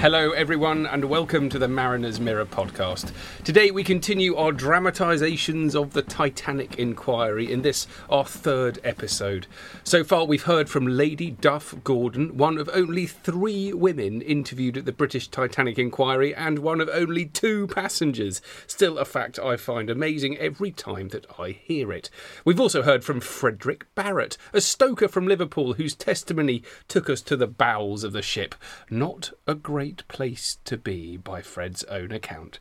Hello, everyone, and welcome to the Mariner's Mirror podcast. Today, we continue our dramatisations of the Titanic inquiry in this, our third episode. So far, we've heard from Lady Duff Gordon, one of only three women interviewed at the British Titanic inquiry, and one of only two passengers. Still, a fact I find amazing every time that I hear it. We've also heard from Frederick Barrett, a stoker from Liverpool whose testimony took us to the bowels of the ship. Not a great place to be, by Fred's own account.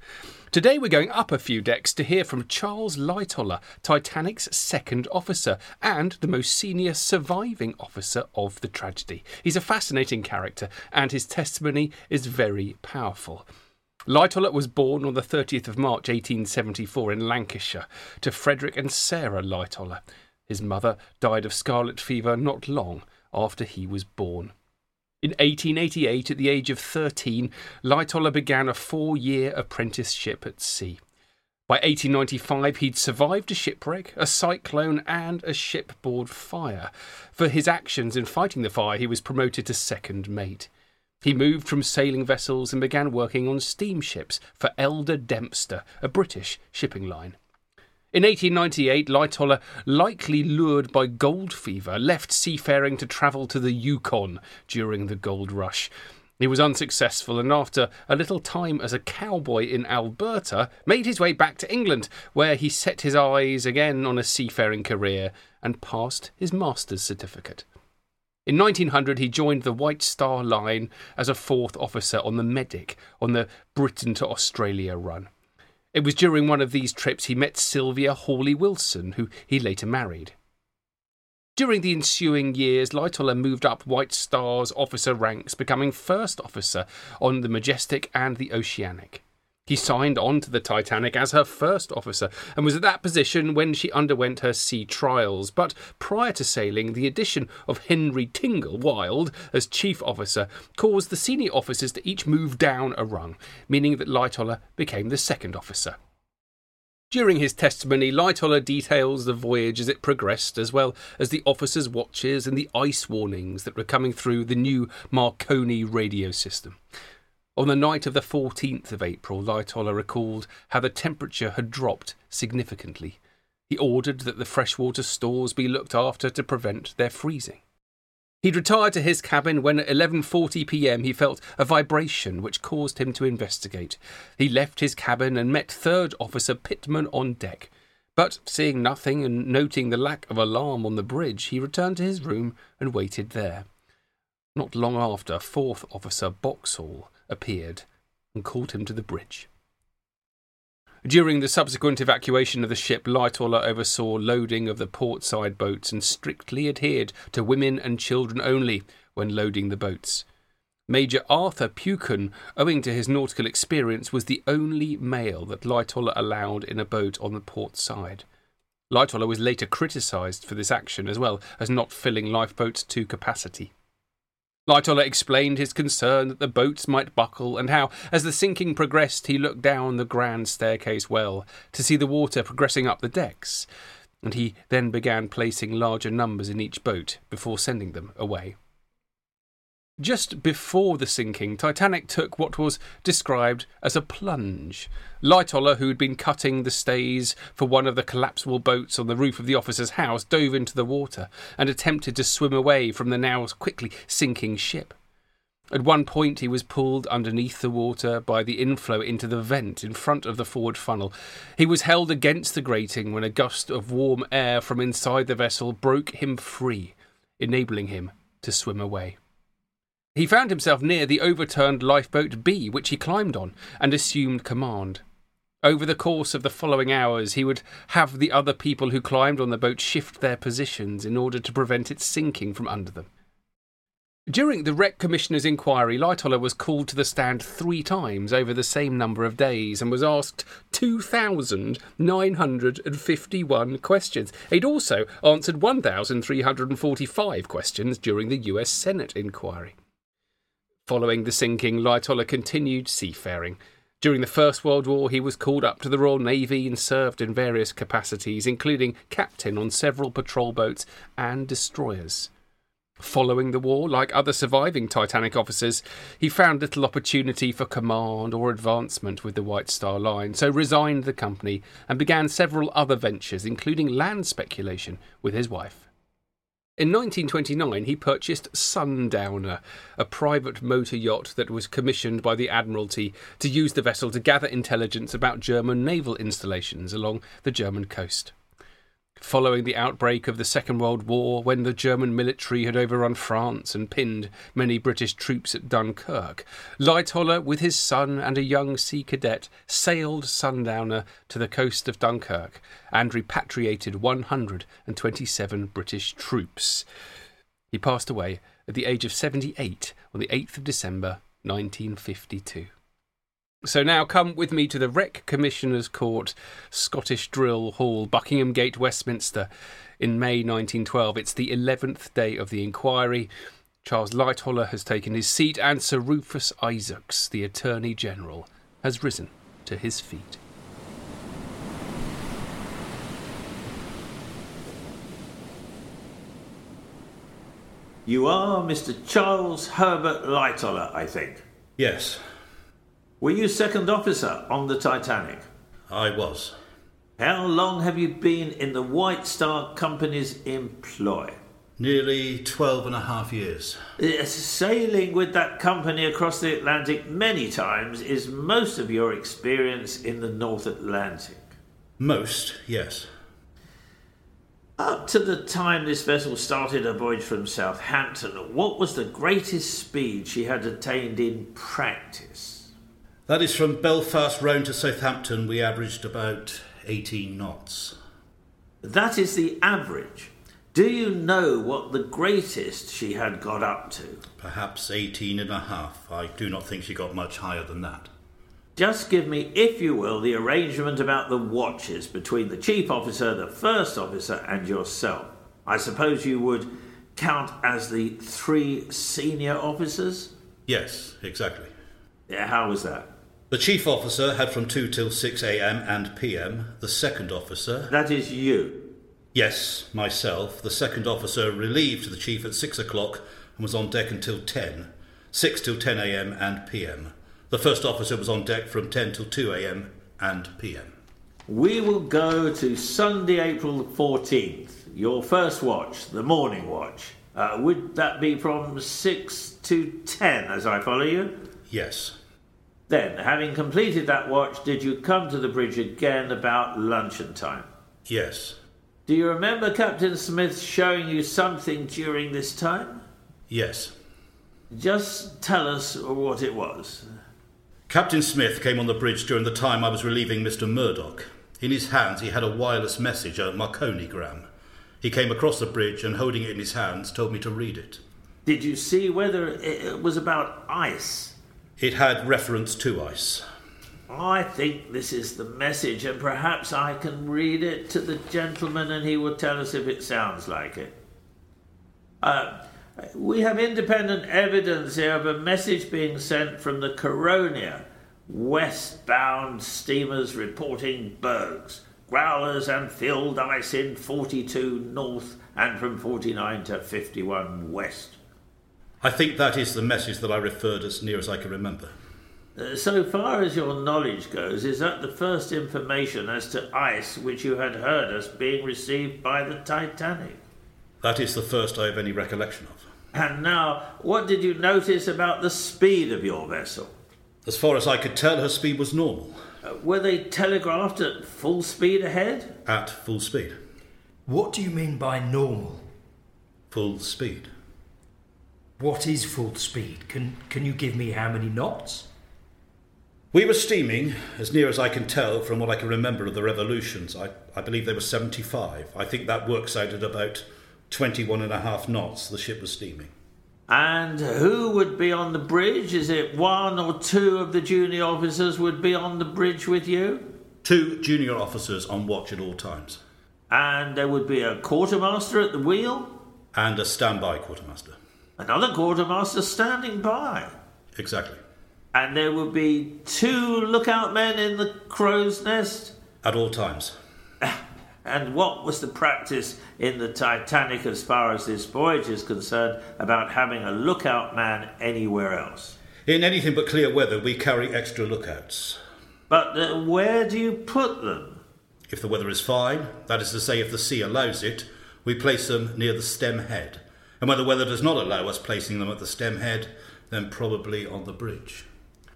Today we're going up a few decks to hear from Charles Lightoller, Titanic's second officer and the most senior surviving officer of the tragedy. He's a fascinating character, and his testimony is very powerful. Lightoller was born on the 30th of March 1874 in Lancashire to Frederick and Sarah Lightoller. His mother died of scarlet fever not long after he was born. In 1888, at the age of 13, Lightoller began a four year apprenticeship at sea. By 1895, he'd survived a shipwreck, a cyclone, and a shipboard fire. For his actions in fighting the fire, he was promoted to second mate. He moved from sailing vessels and began working on steamships for Elder Dempster, a British shipping line. In 1898, Lightoller, likely lured by gold fever, left seafaring to travel to the Yukon during the gold rush. He was unsuccessful and, after a little time as a cowboy in Alberta, made his way back to England, where he set his eyes again on a seafaring career and passed his master's certificate. In 1900, he joined the White Star Line as a fourth officer on the Medic on the Britain to Australia run. It was during one of these trips he met Sylvia Hawley Wilson, who he later married. During the ensuing years, Lightoller moved up White Star's officer ranks, becoming first officer on the Majestic and the Oceanic. He signed on to the Titanic as her first officer and was at that position when she underwent her sea trials. But prior to sailing, the addition of Henry Tingle Wilde as chief officer caused the senior officers to each move down a rung, meaning that Lightoller became the second officer. During his testimony, Lightoller details the voyage as it progressed, as well as the officers' watches and the ice warnings that were coming through the new Marconi radio system. On the night of the 14th of April, Lightoller recalled how the temperature had dropped significantly. He ordered that the freshwater stores be looked after to prevent their freezing. He'd retired to his cabin when at 11:40 p.m. he felt a vibration which caused him to investigate. He left his cabin and met third officer Pitman on deck. But seeing nothing and noting the lack of alarm on the bridge, he returned to his room and waited there. Not long after, fourth officer Boxhall appeared and called him to the bridge. During the subsequent evacuation of the ship, Lightoller oversaw loading of the portside boats and strictly adhered to women and children only when loading the boats. Major Arthur Peuchen, owing to his nautical experience, was the only male that Lightoller allowed in a boat on the port side. Lightoller was later criticised for this action as well as not filling lifeboats to capacity. Lightoller explained his concern that the boats might buckle, and how, as the sinking progressed, he looked down the grand staircase well to see the water progressing up the decks, and he then began placing larger numbers in each boat before sending them away. Just before the sinking, Titanic took what was described as a plunge. Lightoller, who had been cutting the stays for one of the collapsible boats on the roof of the officer's house, dove into the water and attempted to swim away from the now quickly sinking ship. At one point, he was pulled underneath the water by the inflow into the vent in front of the forward funnel. He was held against the grating when a gust of warm air from inside the vessel broke him free, enabling him to swim away. He found himself near the overturned lifeboat B, which he climbed on and assumed command. Over the course of the following hours, he would have the other people who climbed on the boat shift their positions in order to prevent it sinking from under them. During the Wreck Commissioner's inquiry, Lightoller was called to the stand three times over the same number of days and was asked 2,951 questions. He'd also answered 1,345 questions during the US Senate inquiry. Following the sinking, Lightoller continued seafaring. During the First World War, he was called up to the Royal Navy and served in various capacities, including captain on several patrol boats and destroyers. Following the war, like other surviving Titanic officers, he found little opportunity for command or advancement with the White Star Line, so resigned the company and began several other ventures, including land speculation with his wife. In 1929, he purchased Sundowner, a private motor yacht that was commissioned by the Admiralty to use the vessel to gather intelligence about German naval installations along the German coast following the outbreak of the Second World War, when the German military had overrun France and pinned many British troops at Dunkirk, Lightoller, with his son and a young sea cadet, sailed Sundowner to the coast of Dunkirk and repatriated 127 British troops. He passed away at the age of 78 on the 8th of December 1952. So now come with me to the Wreck Commissioner's Court, Scottish Drill Hall, Buckingham Gate, Westminster, in May 1912. It's the 11th day of the inquiry. Charles Lightoller has taken his seat, and Sir Rufus Isaacs, the Attorney General, has risen to his feet. You are Mr. Charles Herbert Lightoller, I think. Yes, were you second officer on the Titanic? I was. How long have you been in the White Star Company's employ? Nearly twelve and a half years. Sailing with that company across the Atlantic many times is most of your experience in the North Atlantic. Most, yes. Up to the time this vessel started her voyage from Southampton, what was the greatest speed she had attained in practice? That is from Belfast round to Southampton, we averaged about 18 knots. That is the average. Do you know what the greatest she had got up to? Perhaps 18 and a half. I do not think she got much higher than that. Just give me, if you will, the arrangement about the watches between the chief officer, the first officer, and yourself. I suppose you would count as the three senior officers? Yes, exactly. Yeah, how was that? The chief officer had from 2 till 6 a.m. and p.m. The second officer. That is you? Yes, myself. The second officer relieved the chief at 6 o'clock and was on deck until 10. 6 till 10 a.m. and p.m. The first officer was on deck from 10 till 2 a.m. and p.m. We will go to Sunday, April 14th, your first watch, the morning watch. Uh, would that be from 6 to 10, as I follow you? Yes. Then, having completed that watch, did you come to the bridge again about luncheon time? Yes. Do you remember Captain Smith showing you something during this time? Yes. Just tell us what it was. Captain Smith came on the bridge during the time I was relieving Mr. Murdoch. In his hands he had a wireless message, a Marconigram. He came across the bridge and, holding it in his hands, told me to read it. Did you see whether it was about ice? It had reference to ice. I think this is the message, and perhaps I can read it to the gentleman and he will tell us if it sounds like it. Uh, We have independent evidence here of a message being sent from the Caronia. Westbound steamers reporting bergs, growlers and field ice in 42 north and from 49 to 51 west. I think that is the message that I referred as near as I can remember. Uh, so far as your knowledge goes, is that the first information as to ice which you had heard as being received by the Titanic? That is the first I have any recollection of. And now, what did you notice about the speed of your vessel? As far as I could tell, her speed was normal. Uh, were they telegraphed at full speed ahead? At full speed. What do you mean by normal? Full speed. What is full speed? Can, can you give me how many knots? We were steaming, as near as I can tell from what I can remember of the revolutions. I, I believe they were 75. I think that works out at about 21 and a half knots the ship was steaming. And who would be on the bridge? Is it one or two of the junior officers would be on the bridge with you? Two junior officers on watch at all times. And there would be a quartermaster at the wheel? And a standby quartermaster. Another quartermaster standing by? Exactly. And there would be two lookout men in the crow's nest? At all times. And what was the practice in the Titanic as far as this voyage is concerned about having a lookout man anywhere else? In anything but clear weather, we carry extra lookouts. But uh, where do you put them? If the weather is fine, that is to say, if the sea allows it, we place them near the stem head. And when the weather does not allow us placing them at the stem head, then probably on the bridge.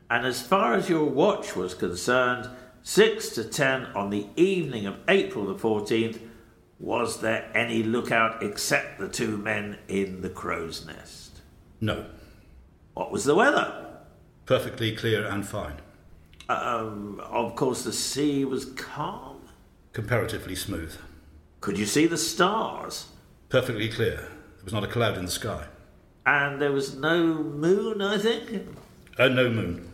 And as far as your watch was concerned, 6 to 10 on the evening of April the 14th, was there any lookout except the two men in the crow's nest? No. What was the weather? Perfectly clear and fine. Um, of course, the sea was calm. Comparatively smooth. Could you see the stars? Perfectly clear. There was not a cloud in the sky. And there was no moon, I think? Uh, no moon.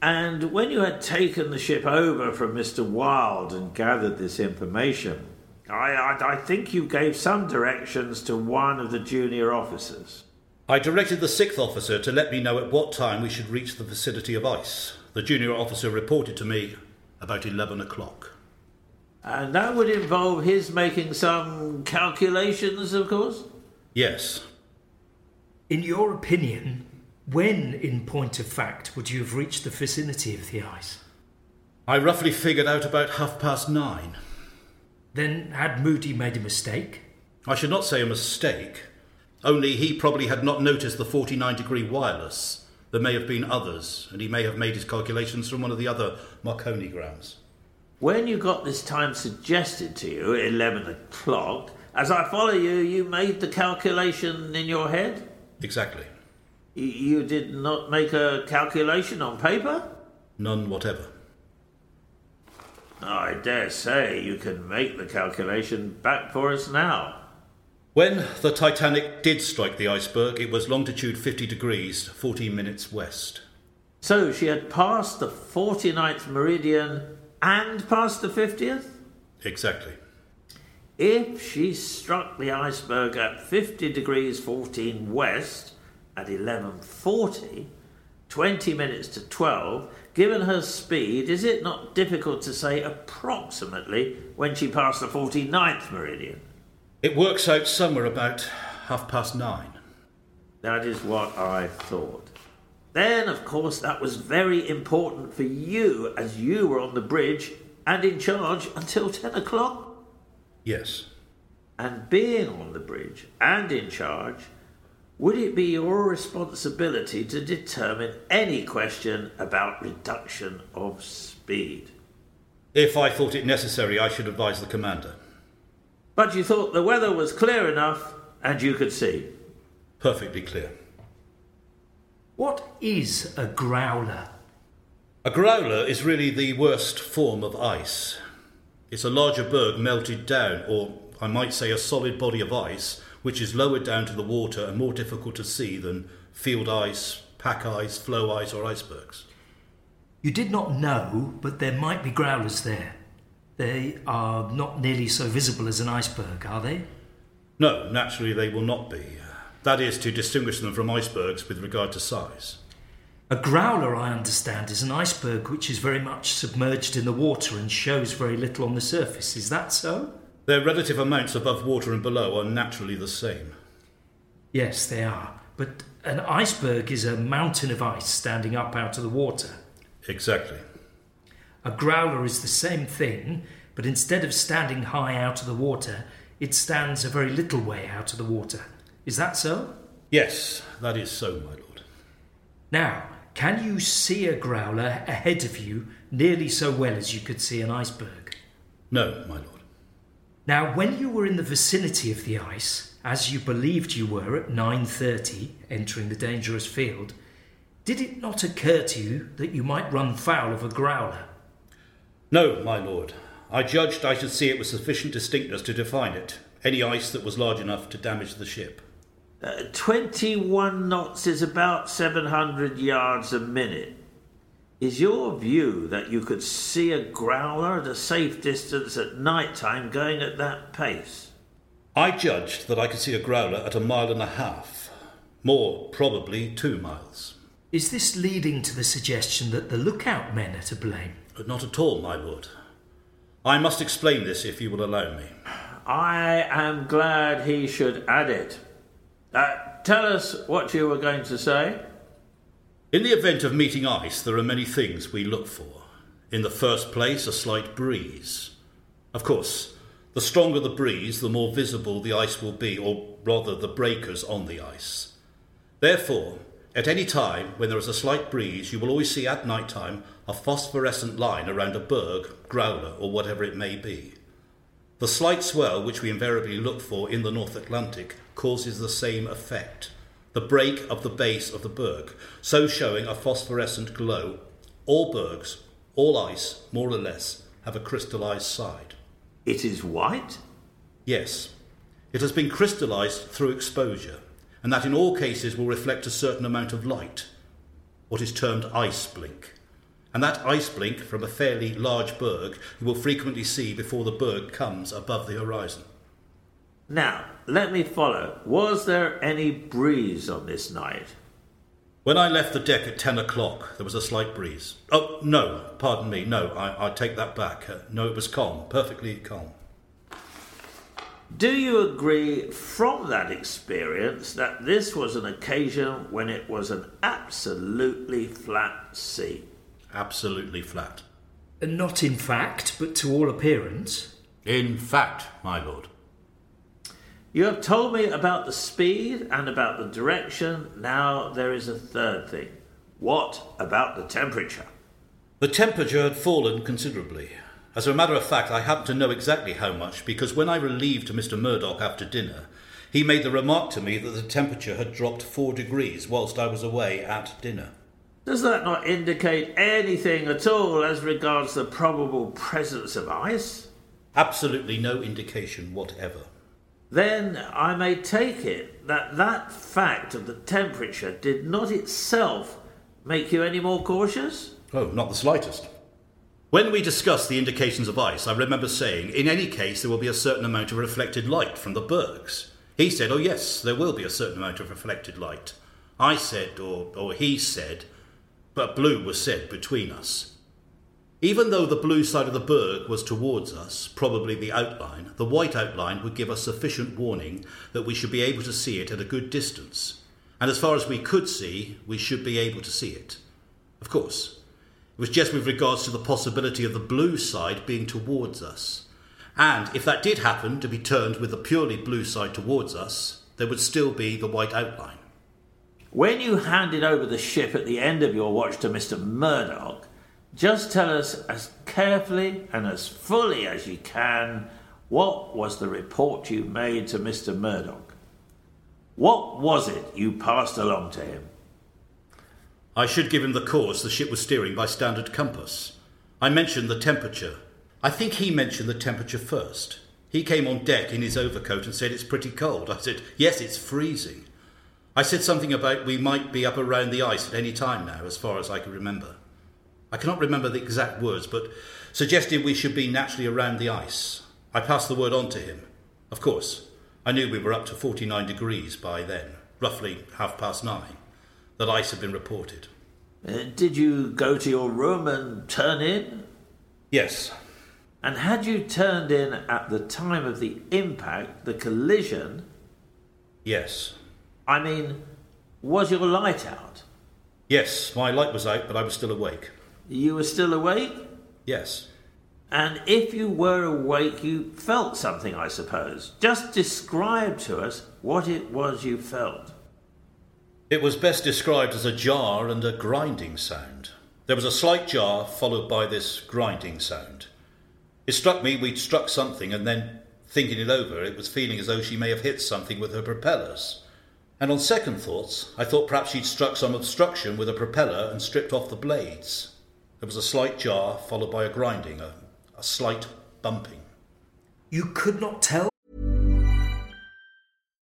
And when you had taken the ship over from Mr. Wilde and gathered this information, I, I, I, think you gave some directions to one of the junior officers. I directed the sixth officer to let me know at what time we should reach the vicinity of ice. The junior officer reported to me about 11 o'clock. And that would involve his making some calculations, of course? Yes. In your opinion, when, in point of fact, would you have reached the vicinity of the ice? I roughly figured out about half past nine. Then had Moody made a mistake? I should not say a mistake. Only he probably had not noticed the 49 degree wireless. There may have been others, and he may have made his calculations from one of the other Marconi Marconigrams. When you got this time suggested to you at 11 o'clock, as I follow you, you made the calculation in your head? Exactly. You did not make a calculation on paper? None whatever. I dare say you can make the calculation back for us now. When the Titanic did strike the iceberg, it was longitude 50 degrees, 14 minutes west. So she had passed the 49th meridian and passed the 50th? Exactly. If she struck the iceberg at 50 degrees 14 west at 11.40, 20 minutes to 12, given her speed, is it not difficult to say approximately when she passed the 49th meridian? It works out somewhere about half past nine. That is what I thought. Then, of course, that was very important for you as you were on the bridge and in charge until 10 o'clock. Yes. And being on the bridge and in charge, would it be your responsibility to determine any question about reduction of speed? If I thought it necessary, I should advise the commander. But you thought the weather was clear enough and you could see? Perfectly clear. What is a growler? A growler is really the worst form of ice. It's a larger berg melted down, or I might say a solid body of ice, which is lowered down to the water and more difficult to see than field ice, pack ice, floe ice, or icebergs. You did not know, but there might be growlers there. They are not nearly so visible as an iceberg, are they? No, naturally they will not be. That is to distinguish them from icebergs with regard to size. A growler, I understand, is an iceberg which is very much submerged in the water and shows very little on the surface. Is that so? Their relative amounts above water and below are naturally the same. Yes, they are. But an iceberg is a mountain of ice standing up out of the water. Exactly. A growler is the same thing, but instead of standing high out of the water, it stands a very little way out of the water. Is that so? Yes, that is so, my lord. Now, can you see a growler ahead of you nearly so well as you could see an iceberg? No, my lord. Now, when you were in the vicinity of the ice, as you believed you were at 9:30 entering the dangerous field, did it not occur to you that you might run foul of a growler? No, my lord. I judged I should see it with sufficient distinctness to define it, any ice that was large enough to damage the ship. Uh, 21 knots is about 700 yards a minute. Is your view that you could see a growler at a safe distance at night time going at that pace? I judged that I could see a growler at a mile and a half. More, probably, two miles. Is this leading to the suggestion that the lookout men are to blame? But not at all, my lord. I must explain this if you will allow me. I am glad he should add it. Uh, tell us what you were going to say. In the event of meeting ice, there are many things we look for. In the first place, a slight breeze. Of course, the stronger the breeze, the more visible the ice will be, or rather the breakers on the ice. Therefore, at any time when there is a slight breeze, you will always see at night time a phosphorescent line around a berg, growler, or whatever it may be. The slight swell, which we invariably look for in the North Atlantic, causes the same effect the break of the base of the berg, so showing a phosphorescent glow. All bergs, all ice, more or less, have a crystallized side. It is white? Yes, it has been crystallized through exposure, and that in all cases will reflect a certain amount of light, what is termed ice blink. And that ice blink from a fairly large berg you will frequently see before the berg comes above the horizon. Now, let me follow. Was there any breeze on this night? When I left the deck at 10 o'clock, there was a slight breeze. Oh, no, pardon me, no, I, I take that back. Uh, no, it was calm, perfectly calm. Do you agree from that experience that this was an occasion when it was an absolutely flat sea? Absolutely flat. Not in fact, but to all appearance. In fact, my lord. You have told me about the speed and about the direction. Now there is a third thing. What about the temperature? The temperature had fallen considerably. As a matter of fact, I happen to know exactly how much because when I relieved Mr. Murdoch after dinner, he made the remark to me that the temperature had dropped four degrees whilst I was away at dinner. Does that not indicate anything at all as regards the probable presence of ice? Absolutely no indication whatever. Then I may take it that that fact of the temperature did not itself make you any more cautious? Oh, not the slightest. When we discussed the indications of ice, I remember saying, in any case, there will be a certain amount of reflected light from the bergs. He said, oh, yes, there will be a certain amount of reflected light. I said, or, or he said, but blue was said between us. Even though the blue side of the berg was towards us, probably the outline, the white outline would give us sufficient warning that we should be able to see it at a good distance. And as far as we could see, we should be able to see it. Of course, it was just with regards to the possibility of the blue side being towards us. And if that did happen to be turned with the purely blue side towards us, there would still be the white outline. When you handed over the ship at the end of your watch to Mr. Murdoch, just tell us as carefully and as fully as you can what was the report you made to Mr. Murdoch. What was it you passed along to him? I should give him the course the ship was steering by standard compass. I mentioned the temperature. I think he mentioned the temperature first. He came on deck in his overcoat and said it's pretty cold. I said, Yes, it's freezing. I said something about we might be up around the ice at any time now, as far as I can remember. I cannot remember the exact words, but suggested we should be naturally around the ice. I passed the word on to him. Of course, I knew we were up to 49 degrees by then. roughly half past nine, that ice had been reported. Uh, did you go to your room and turn in? Yes, And had you turned in at the time of the impact, the collision, yes, I mean, was your light out? yes, my light was out, but I was still awake. You were still awake? Yes. And if you were awake, you felt something, I suppose. Just describe to us what it was you felt. It was best described as a jar and a grinding sound. There was a slight jar followed by this grinding sound. It struck me we'd struck something, and then, thinking it over, it was feeling as though she may have hit something with her propellers. And on second thoughts, I thought perhaps she'd struck some obstruction with a propeller and stripped off the blades. There was a slight jar followed by a grinding, a, a slight bumping. You could not tell?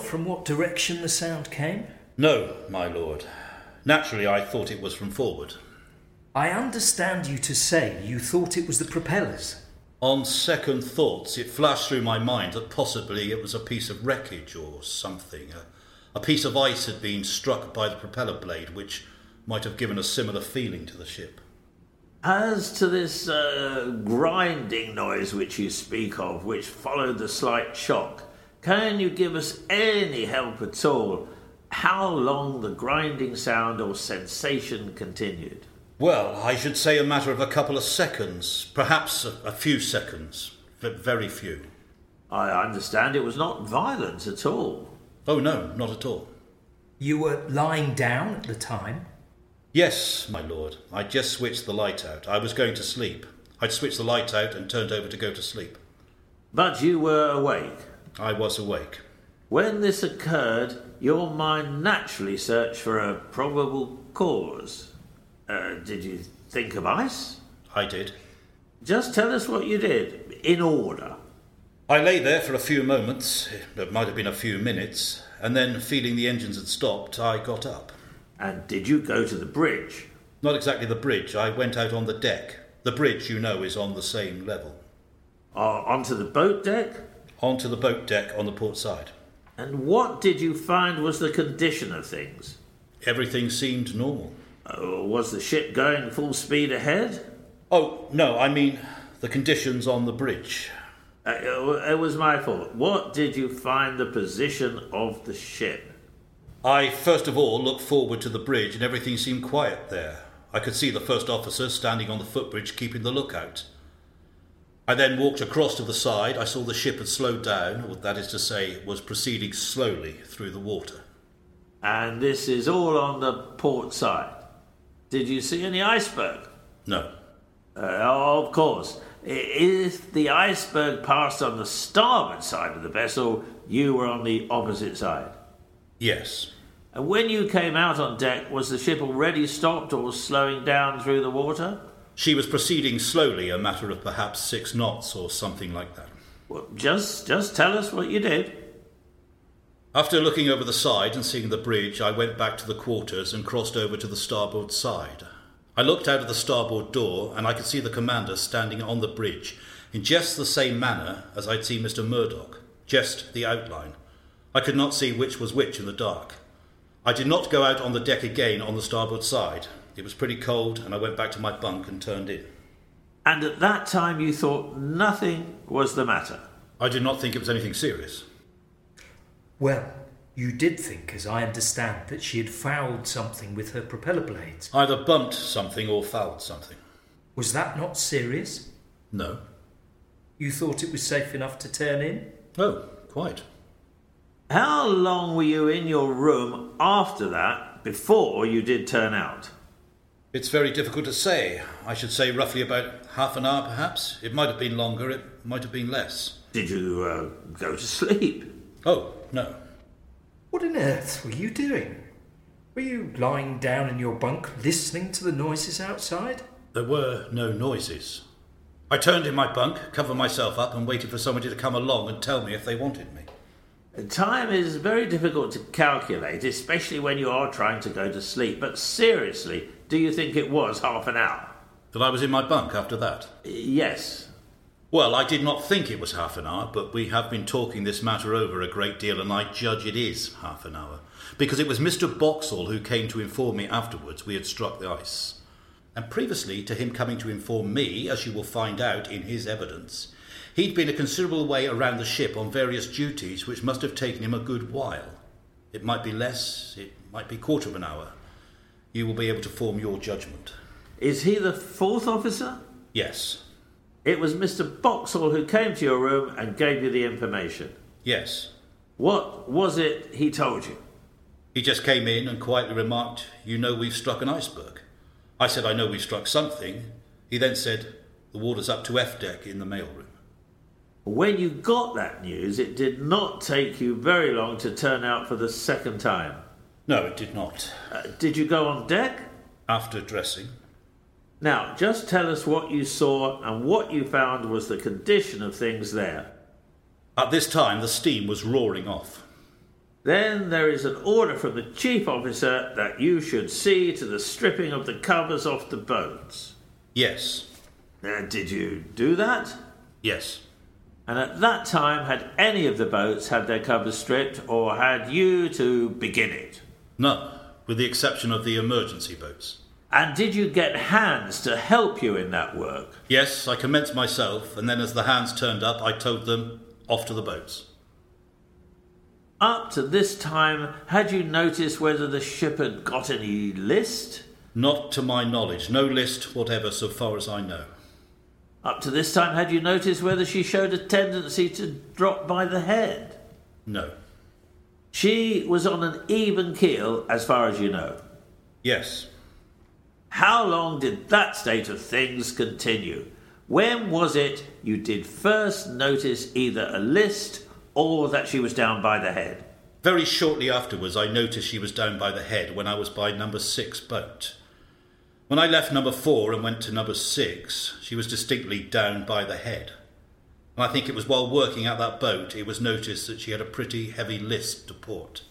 From what direction the sound came? No, my lord. Naturally, I thought it was from forward. I understand you to say you thought it was the propellers. On second thoughts, it flashed through my mind that possibly it was a piece of wreckage or something. A, a piece of ice had been struck by the propeller blade, which might have given a similar feeling to the ship. As to this uh, grinding noise which you speak of, which followed the slight shock, can you give us any help at all? How long the grinding sound or sensation continued? Well, I should say a matter of a couple of seconds, perhaps a, a few seconds, but very few. I understand it was not violent at all. Oh, no, not at all. You were lying down at the time. Yes, my lord, I'd just switched the light out. I was going to sleep. I'd switched the light out and turned over to go to sleep. But you were awake. I was awake. When this occurred, your mind naturally searched for a probable cause. Uh, did you think of ice? I did. Just tell us what you did, in order. I lay there for a few moments, it might have been a few minutes, and then, feeling the engines had stopped, I got up. And did you go to the bridge? Not exactly the bridge, I went out on the deck. The bridge, you know, is on the same level. Or onto the boat deck? Onto the boat deck on the port side. And what did you find was the condition of things? Everything seemed normal. Uh, was the ship going full speed ahead? Oh, no, I mean the conditions on the bridge. Uh, it was my fault. What did you find the position of the ship? I first of all looked forward to the bridge, and everything seemed quiet there. I could see the first officer standing on the footbridge keeping the lookout. I then walked across to the side. I saw the ship had slowed down, or that is to say, was proceeding slowly through the water. And this is all on the port side. Did you see any iceberg? No. Uh, of course. If the iceberg passed on the starboard side of the vessel, you were on the opposite side. Yes. And when you came out on deck, was the ship already stopped or slowing down through the water? She was proceeding slowly, a matter of perhaps six knots or something like that. Well, just, just tell us what you did. After looking over the side and seeing the bridge, I went back to the quarters and crossed over to the starboard side. I looked out of the starboard door and I could see the commander standing on the bridge in just the same manner as I'd seen Mr. Murdoch, just the outline. I could not see which was which in the dark. I did not go out on the deck again on the starboard side. It was pretty cold, and I went back to my bunk and turned in. And at that time you thought nothing was the matter? I did not think it was anything serious. Well, you did think, as I understand, that she had fouled something with her propeller blades. Either bumped something or fouled something. Was that not serious? No. You thought it was safe enough to turn in? Oh, quite. How long were you in your room after that before you did turn out? It's very difficult to say. I should say roughly about half an hour, perhaps. It might have been longer, it might have been less. Did you uh, go to sleep? Oh, no. What on earth were you doing? Were you lying down in your bunk listening to the noises outside? There were no noises. I turned in my bunk, covered myself up, and waited for somebody to come along and tell me if they wanted me. Time is very difficult to calculate, especially when you are trying to go to sleep. But seriously, do you think it was half an hour? That I was in my bunk after that? Yes. Well, I did not think it was half an hour, but we have been talking this matter over a great deal, and I judge it is half an hour. Because it was Mr. Boxhall who came to inform me afterwards we had struck the ice. And previously to him coming to inform me, as you will find out in his evidence, He'd been a considerable way around the ship on various duties, which must have taken him a good while. It might be less, it might be quarter of an hour. You will be able to form your judgment. Is he the fourth officer? Yes. It was Mr. Boxhall who came to your room and gave you the information. Yes. What was it he told you? He just came in and quietly remarked, You know we've struck an iceberg. I said, I know we've struck something. He then said, The water's up to F deck in the mailroom. When you got that news, it did not take you very long to turn out for the second time. No, it did not. Uh, did you go on deck? After dressing. Now, just tell us what you saw and what you found was the condition of things there. At this time, the steam was roaring off. Then there is an order from the chief officer that you should see to the stripping of the covers off the boats. Yes. Uh, did you do that? Yes. And at that time, had any of the boats had their covers stripped, or had you to begin it? None, with the exception of the emergency boats. And did you get hands to help you in that work? Yes, I commenced myself, and then as the hands turned up, I told them off to the boats. Up to this time, had you noticed whether the ship had got any list? Not to my knowledge, no list whatever, so far as I know. Up to this time, had you noticed whether she showed a tendency to drop by the head? No. She was on an even keel, as far as you know. Yes. How long did that state of things continue? When was it you did first notice either a list or that she was down by the head? Very shortly afterwards, I noticed she was down by the head when I was by number six boat. When I left number four and went to number six, she was distinctly down by the head. I think it was while working at that boat it was noticed that she had a pretty heavy list to port.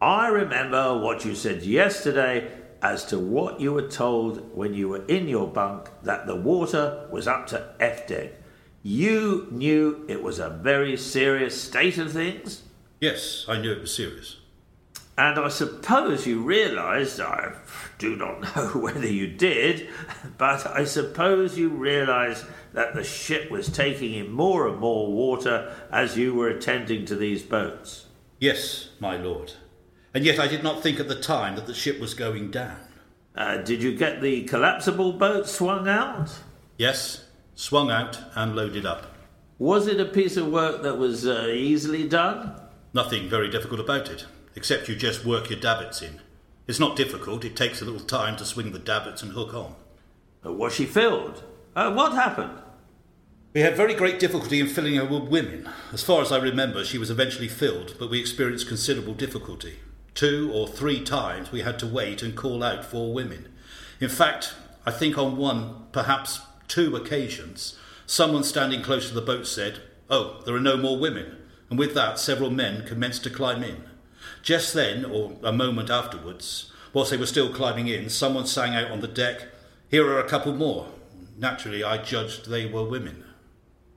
I remember what you said yesterday as to what you were told when you were in your bunk that the water was up to F deck. You knew it was a very serious state of things? Yes, I knew it was serious. And I suppose you realised, I do not know whether you did, but I suppose you realised that the ship was taking in more and more water as you were attending to these boats. Yes, my lord. And yet I did not think at the time that the ship was going down. Uh, did you get the collapsible boat swung out? Yes, swung out and loaded up. Was it a piece of work that was uh, easily done? Nothing very difficult about it except you just work your davits in. It's not difficult, it takes a little time to swing the davits and hook on. Uh, was she filled? Uh, what happened? We had very great difficulty in filling her with women. As far as I remember, she was eventually filled, but we experienced considerable difficulty. Two or three times we had to wait and call out for women. In fact, I think on one, perhaps two occasions, someone standing close to the boat said, Oh, there are no more women and with that several men commenced to climb in. Just then, or a moment afterwards, whilst they were still climbing in, someone sang out on the deck, Here are a couple more. Naturally, I judged they were women.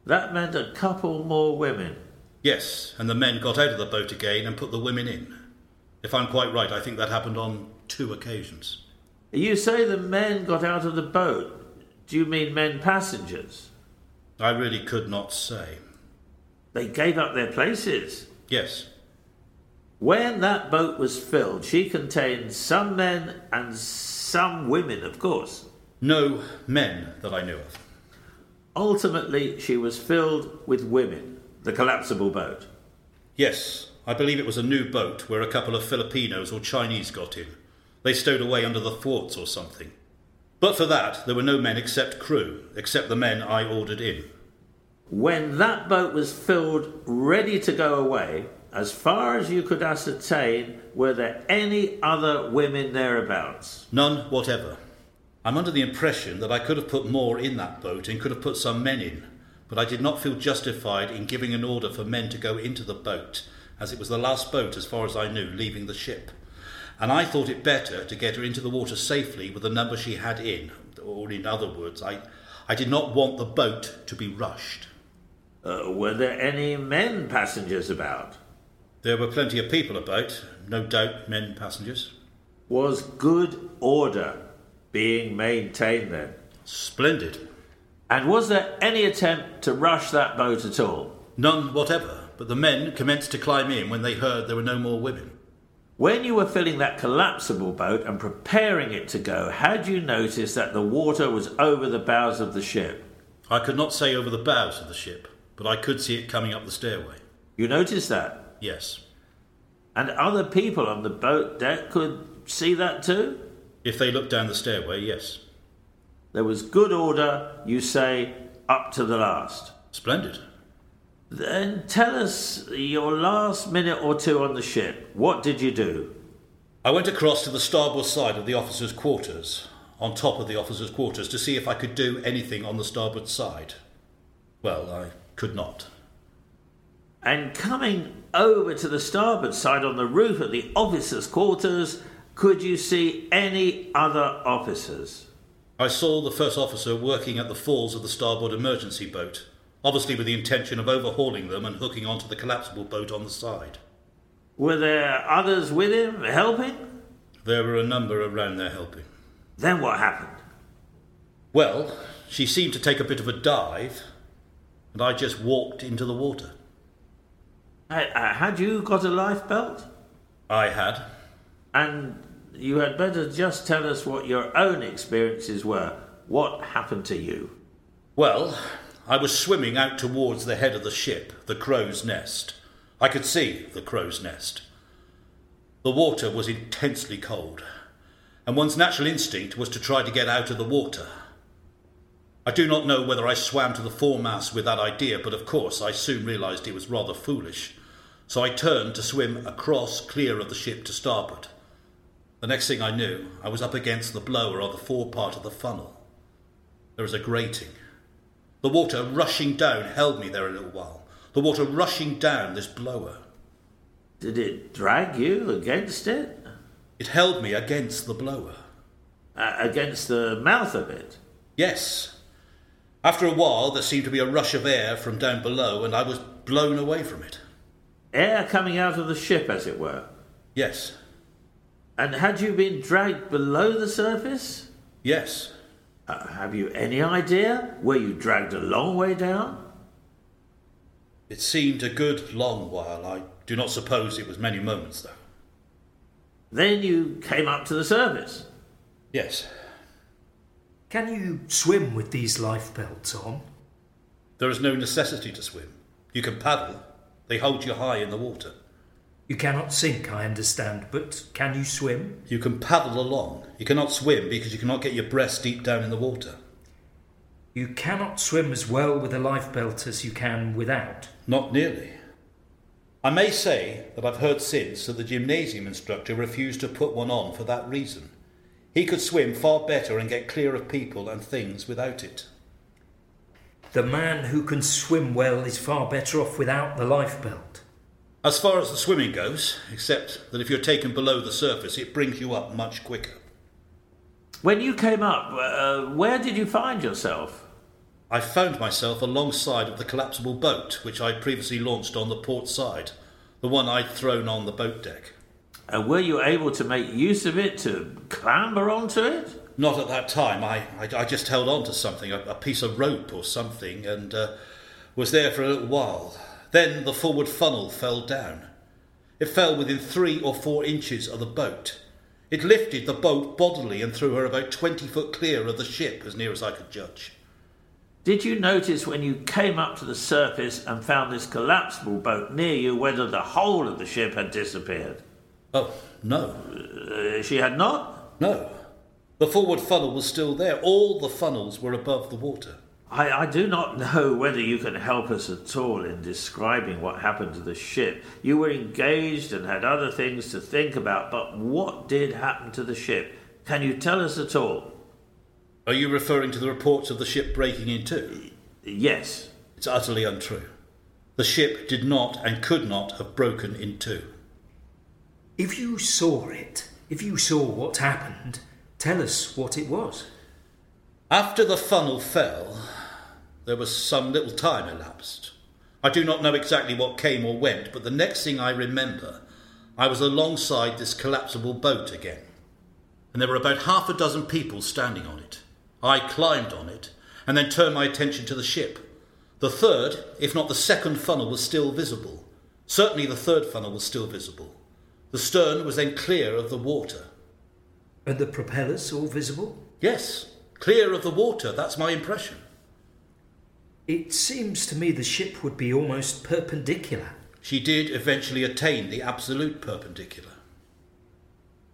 That meant a couple more women. Yes, and the men got out of the boat again and put the women in. If I'm quite right, I think that happened on two occasions. You say the men got out of the boat. Do you mean men passengers? I really could not say. They gave up their places. Yes, When that boat was filled, she contained some men and some women, of course. no men that I knew of. Ultimately, she was filled with women, the collapsible boat. Yes, I believe it was a new boat where a couple of Filipinos or Chinese got in. They stowed away under the thwarts or something. But for that, there were no men except crew, except the men I ordered in. When that boat was filled, ready to go away, as far as you could ascertain, were there any other women thereabouts? None whatever. I'm under the impression that I could have put more in that boat and could have put some men in, but I did not feel justified in giving an order for men to go into the boat, as it was the last boat, as far as I knew, leaving the ship. And I thought it better to get her into the water safely with the number she had in, or in other words, I, I did not want the boat to be rushed. Uh, were there any men passengers about? There were plenty of people about, no doubt men passengers. Was good order being maintained then? Splendid. And was there any attempt to rush that boat at all? None whatever, but the men commenced to climb in when they heard there were no more women. When you were filling that collapsible boat and preparing it to go, had you noticed that the water was over the bows of the ship? I could not say over the bows of the ship, but I could see it coming up the stairway. You noticed that? Yes. And other people on the boat deck could see that too? If they looked down the stairway, yes. There was good order, you say, up to the last. Splendid. Then tell us your last minute or two on the ship. What did you do? I went across to the starboard side of the officers' quarters, on top of the officers' quarters, to see if I could do anything on the starboard side. Well, I could not. And coming over to the starboard side on the roof at the officers' quarters, could you see any other officers? I saw the first officer working at the falls of the starboard emergency boat, obviously with the intention of overhauling them and hooking onto the collapsible boat on the side. Were there others with him helping? There were a number around there helping. Then what happened? Well, she seemed to take a bit of a dive, and I just walked into the water. Uh, uh, had you got a life belt? I had. And you had better just tell us what your own experiences were. What happened to you? Well, I was swimming out towards the head of the ship, the crow's nest. I could see the crow's nest. The water was intensely cold, and one's natural instinct was to try to get out of the water. I do not know whether I swam to the foremast with that idea, but of course I soon realized it was rather foolish. So I turned to swim across clear of the ship to starboard. The next thing I knew, I was up against the blower of the fore part of the funnel. There was a grating. The water rushing down held me there a little while. The water rushing down this blower. Did it drag you against it? It held me against the blower. Uh, against the mouth of it? Yes. After a while, there seemed to be a rush of air from down below, and I was blown away from it. Air coming out of the ship, as it were. Yes. And had you been dragged below the surface? Yes. Uh, have you any idea? Were you dragged a long way down? It seemed a good long while. I do not suppose it was many moments, though. Then you came up to the surface. Yes. Can you swim with these life belts on? There is no necessity to swim. You can paddle. They hold you high in the water. You cannot sink, I understand, but can you swim? You can paddle along. You cannot swim because you cannot get your breast deep down in the water. You cannot swim as well with a life belt as you can without. Not nearly. I may say that I've heard since that the gymnasium instructor refused to put one on for that reason. He could swim far better and get clear of people and things without it. The man who can swim well is far better off without the life belt. As far as the swimming goes, except that if you're taken below the surface, it brings you up much quicker. When you came up, uh, where did you find yourself? I found myself alongside of the collapsible boat, which I'd previously launched on the port side, the one I'd thrown on the boat deck. And were you able to make use of it to clamber onto it? Not at that time. I, I, I just held on to something, a, a piece of rope or something, and uh, was there for a little while. Then the forward funnel fell down. It fell within three or four inches of the boat. It lifted the boat bodily and threw her about 20 foot clear of the ship, as near as I could judge. Did you notice when you came up to the surface and found this collapsible boat near you whether the whole of the ship had disappeared? Oh, no. Uh, she had not? No. The forward funnel was still there. All the funnels were above the water. I, I do not know whether you can help us at all in describing what happened to the ship. You were engaged and had other things to think about, but what did happen to the ship? Can you tell us at all? Are you referring to the reports of the ship breaking in two? Yes. It's utterly untrue. The ship did not and could not have broken in two. If you saw it, if you saw what happened, tell us what it was. After the funnel fell, there was some little time elapsed. I do not know exactly what came or went, but the next thing I remember, I was alongside this collapsible boat again, and there were about half a dozen people standing on it. I climbed on it and then turned my attention to the ship. The third, if not the second funnel, was still visible. Certainly the third funnel was still visible. The stern was then clear of the water. And the propellers all visible? Yes, clear of the water, that's my impression. It seems to me the ship would be almost perpendicular. She did eventually attain the absolute perpendicular.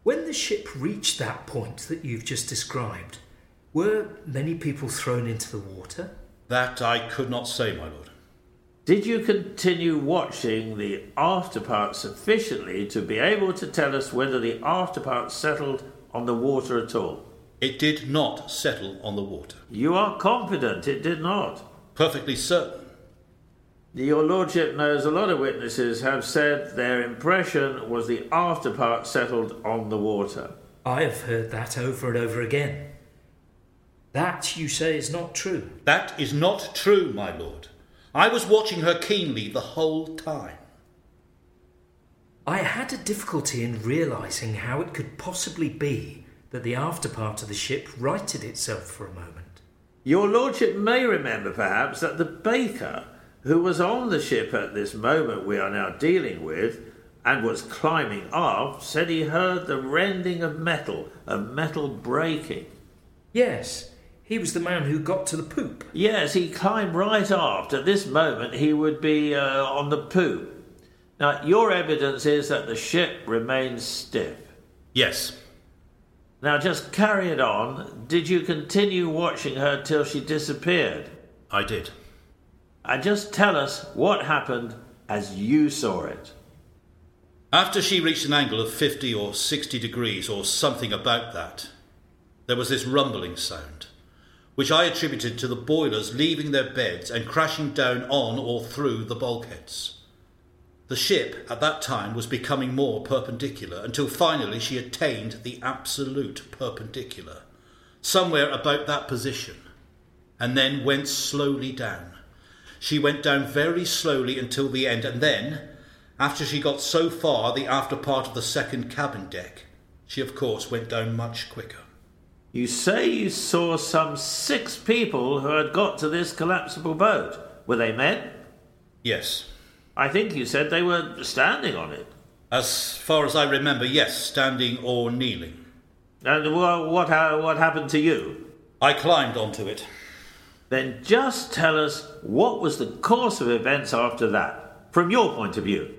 When the ship reached that point that you've just described, were many people thrown into the water? That I could not say, my lord. Did you continue watching the afterpart sufficiently to be able to tell us whether the afterpart settled on the water at all? It did not settle on the water. You are confident it did not? Perfectly certain. Your Lordship knows a lot of witnesses have said their impression was the afterpart settled on the water. I have heard that over and over again. That, you say, is not true. That is not true, my lord. I was watching her keenly the whole time. I had a difficulty in realizing how it could possibly be that the afterpart of the ship righted itself for a moment. Your Lordship may remember, perhaps, that the baker who was on the ship at this moment we are now dealing with and was climbing aft said he heard the rending of metal, of metal breaking. Yes, he was the man who got to the poop. Yes, he climbed right aft. At this moment, he would be uh, on the poop. Now, your evidence is that the ship remains stiff. Yes. Now, just carry it on. Did you continue watching her till she disappeared? I did. And just tell us what happened as you saw it. After she reached an angle of 50 or 60 degrees or something about that, there was this rumbling sound which I attributed to the boilers leaving their beds and crashing down on or through the bulkheads. The ship at that time was becoming more perpendicular until finally she attained the absolute perpendicular, somewhere about that position, and then went slowly down. She went down very slowly until the end, and then, after she got so far the after part of the second cabin deck, she of course went down much quicker. You say you saw some six people who had got to this collapsible boat. Were they men? Yes. I think you said they were standing on it. As far as I remember, yes, standing or kneeling. And what, what, happened to you? I climbed onto it. Then just tell us what was the course of events after that, from your point of view.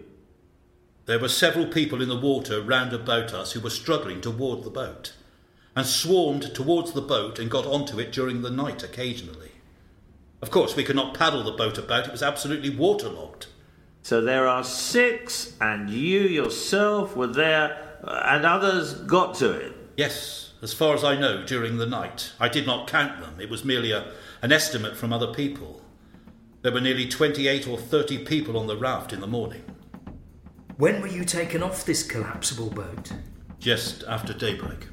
There were several people in the water round about us who were struggling toward the boat and swarmed towards the boat and got onto it during the night occasionally. Of course, we could not paddle the boat about, it was absolutely waterlogged. So there are six, and you yourself were there, uh, and others got to it? Yes, as far as I know, during the night. I did not count them, it was merely a, an estimate from other people. There were nearly 28 or 30 people on the raft in the morning. When were you taken off this collapsible boat? Just after daybreak.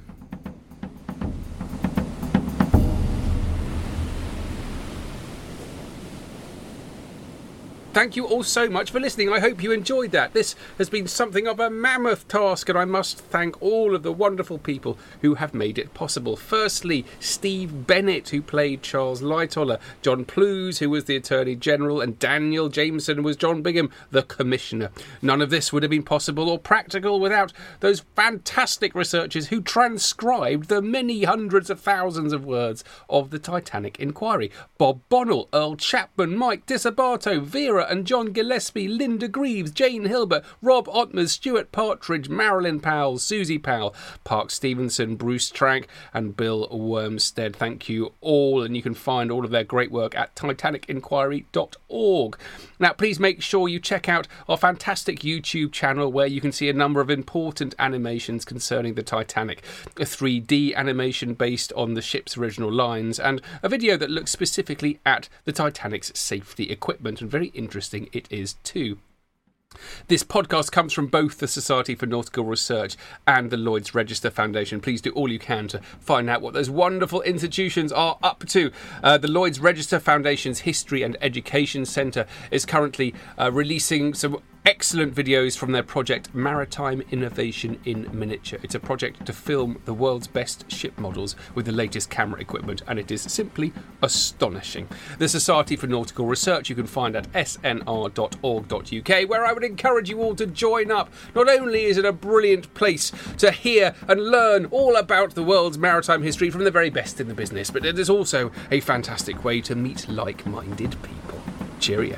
Thank you all so much for listening. I hope you enjoyed that. This has been something of a mammoth task, and I must thank all of the wonderful people who have made it possible. Firstly, Steve Bennett, who played Charles Lightoller, John Plews, who was the Attorney General, and Daniel Jameson, was John Bigham, the Commissioner. None of this would have been possible or practical without those fantastic researchers who transcribed the many hundreds of thousands of words of the Titanic inquiry. Bob Bonnell, Earl Chapman, Mike Disabato, Vera and John Gillespie, Linda Greaves, Jane Hilbert, Rob Ottmers, Stuart Partridge, Marilyn Powell, Susie Powell, Parks Stephenson, Bruce Trank, and Bill Wormstedt. Thank you all, and you can find all of their great work at titanicinquiry.org. Now, please make sure you check out our fantastic YouTube channel where you can see a number of important animations concerning the Titanic, a 3D animation based on the ship's original lines, and a video that looks specifically at the Titanic's safety equipment, and very interesting it is too. This podcast comes from both the Society for Nautical Research and the Lloyd's Register Foundation. Please do all you can to find out what those wonderful institutions are up to. Uh, the Lloyd's Register Foundation's History and Education Centre is currently uh, releasing some excellent videos from their project Maritime Innovation in Miniature. It's a project to film the world's best ship models with the latest camera equipment, and it is simply astonishing. The Society for Nautical Research you can find at snr.org.uk, where I would encourage you all to join up. Not only is it a brilliant place to hear and learn all about the world's maritime history from the very best in the business, but it is also a fantastic way to meet like minded people. Cheerio.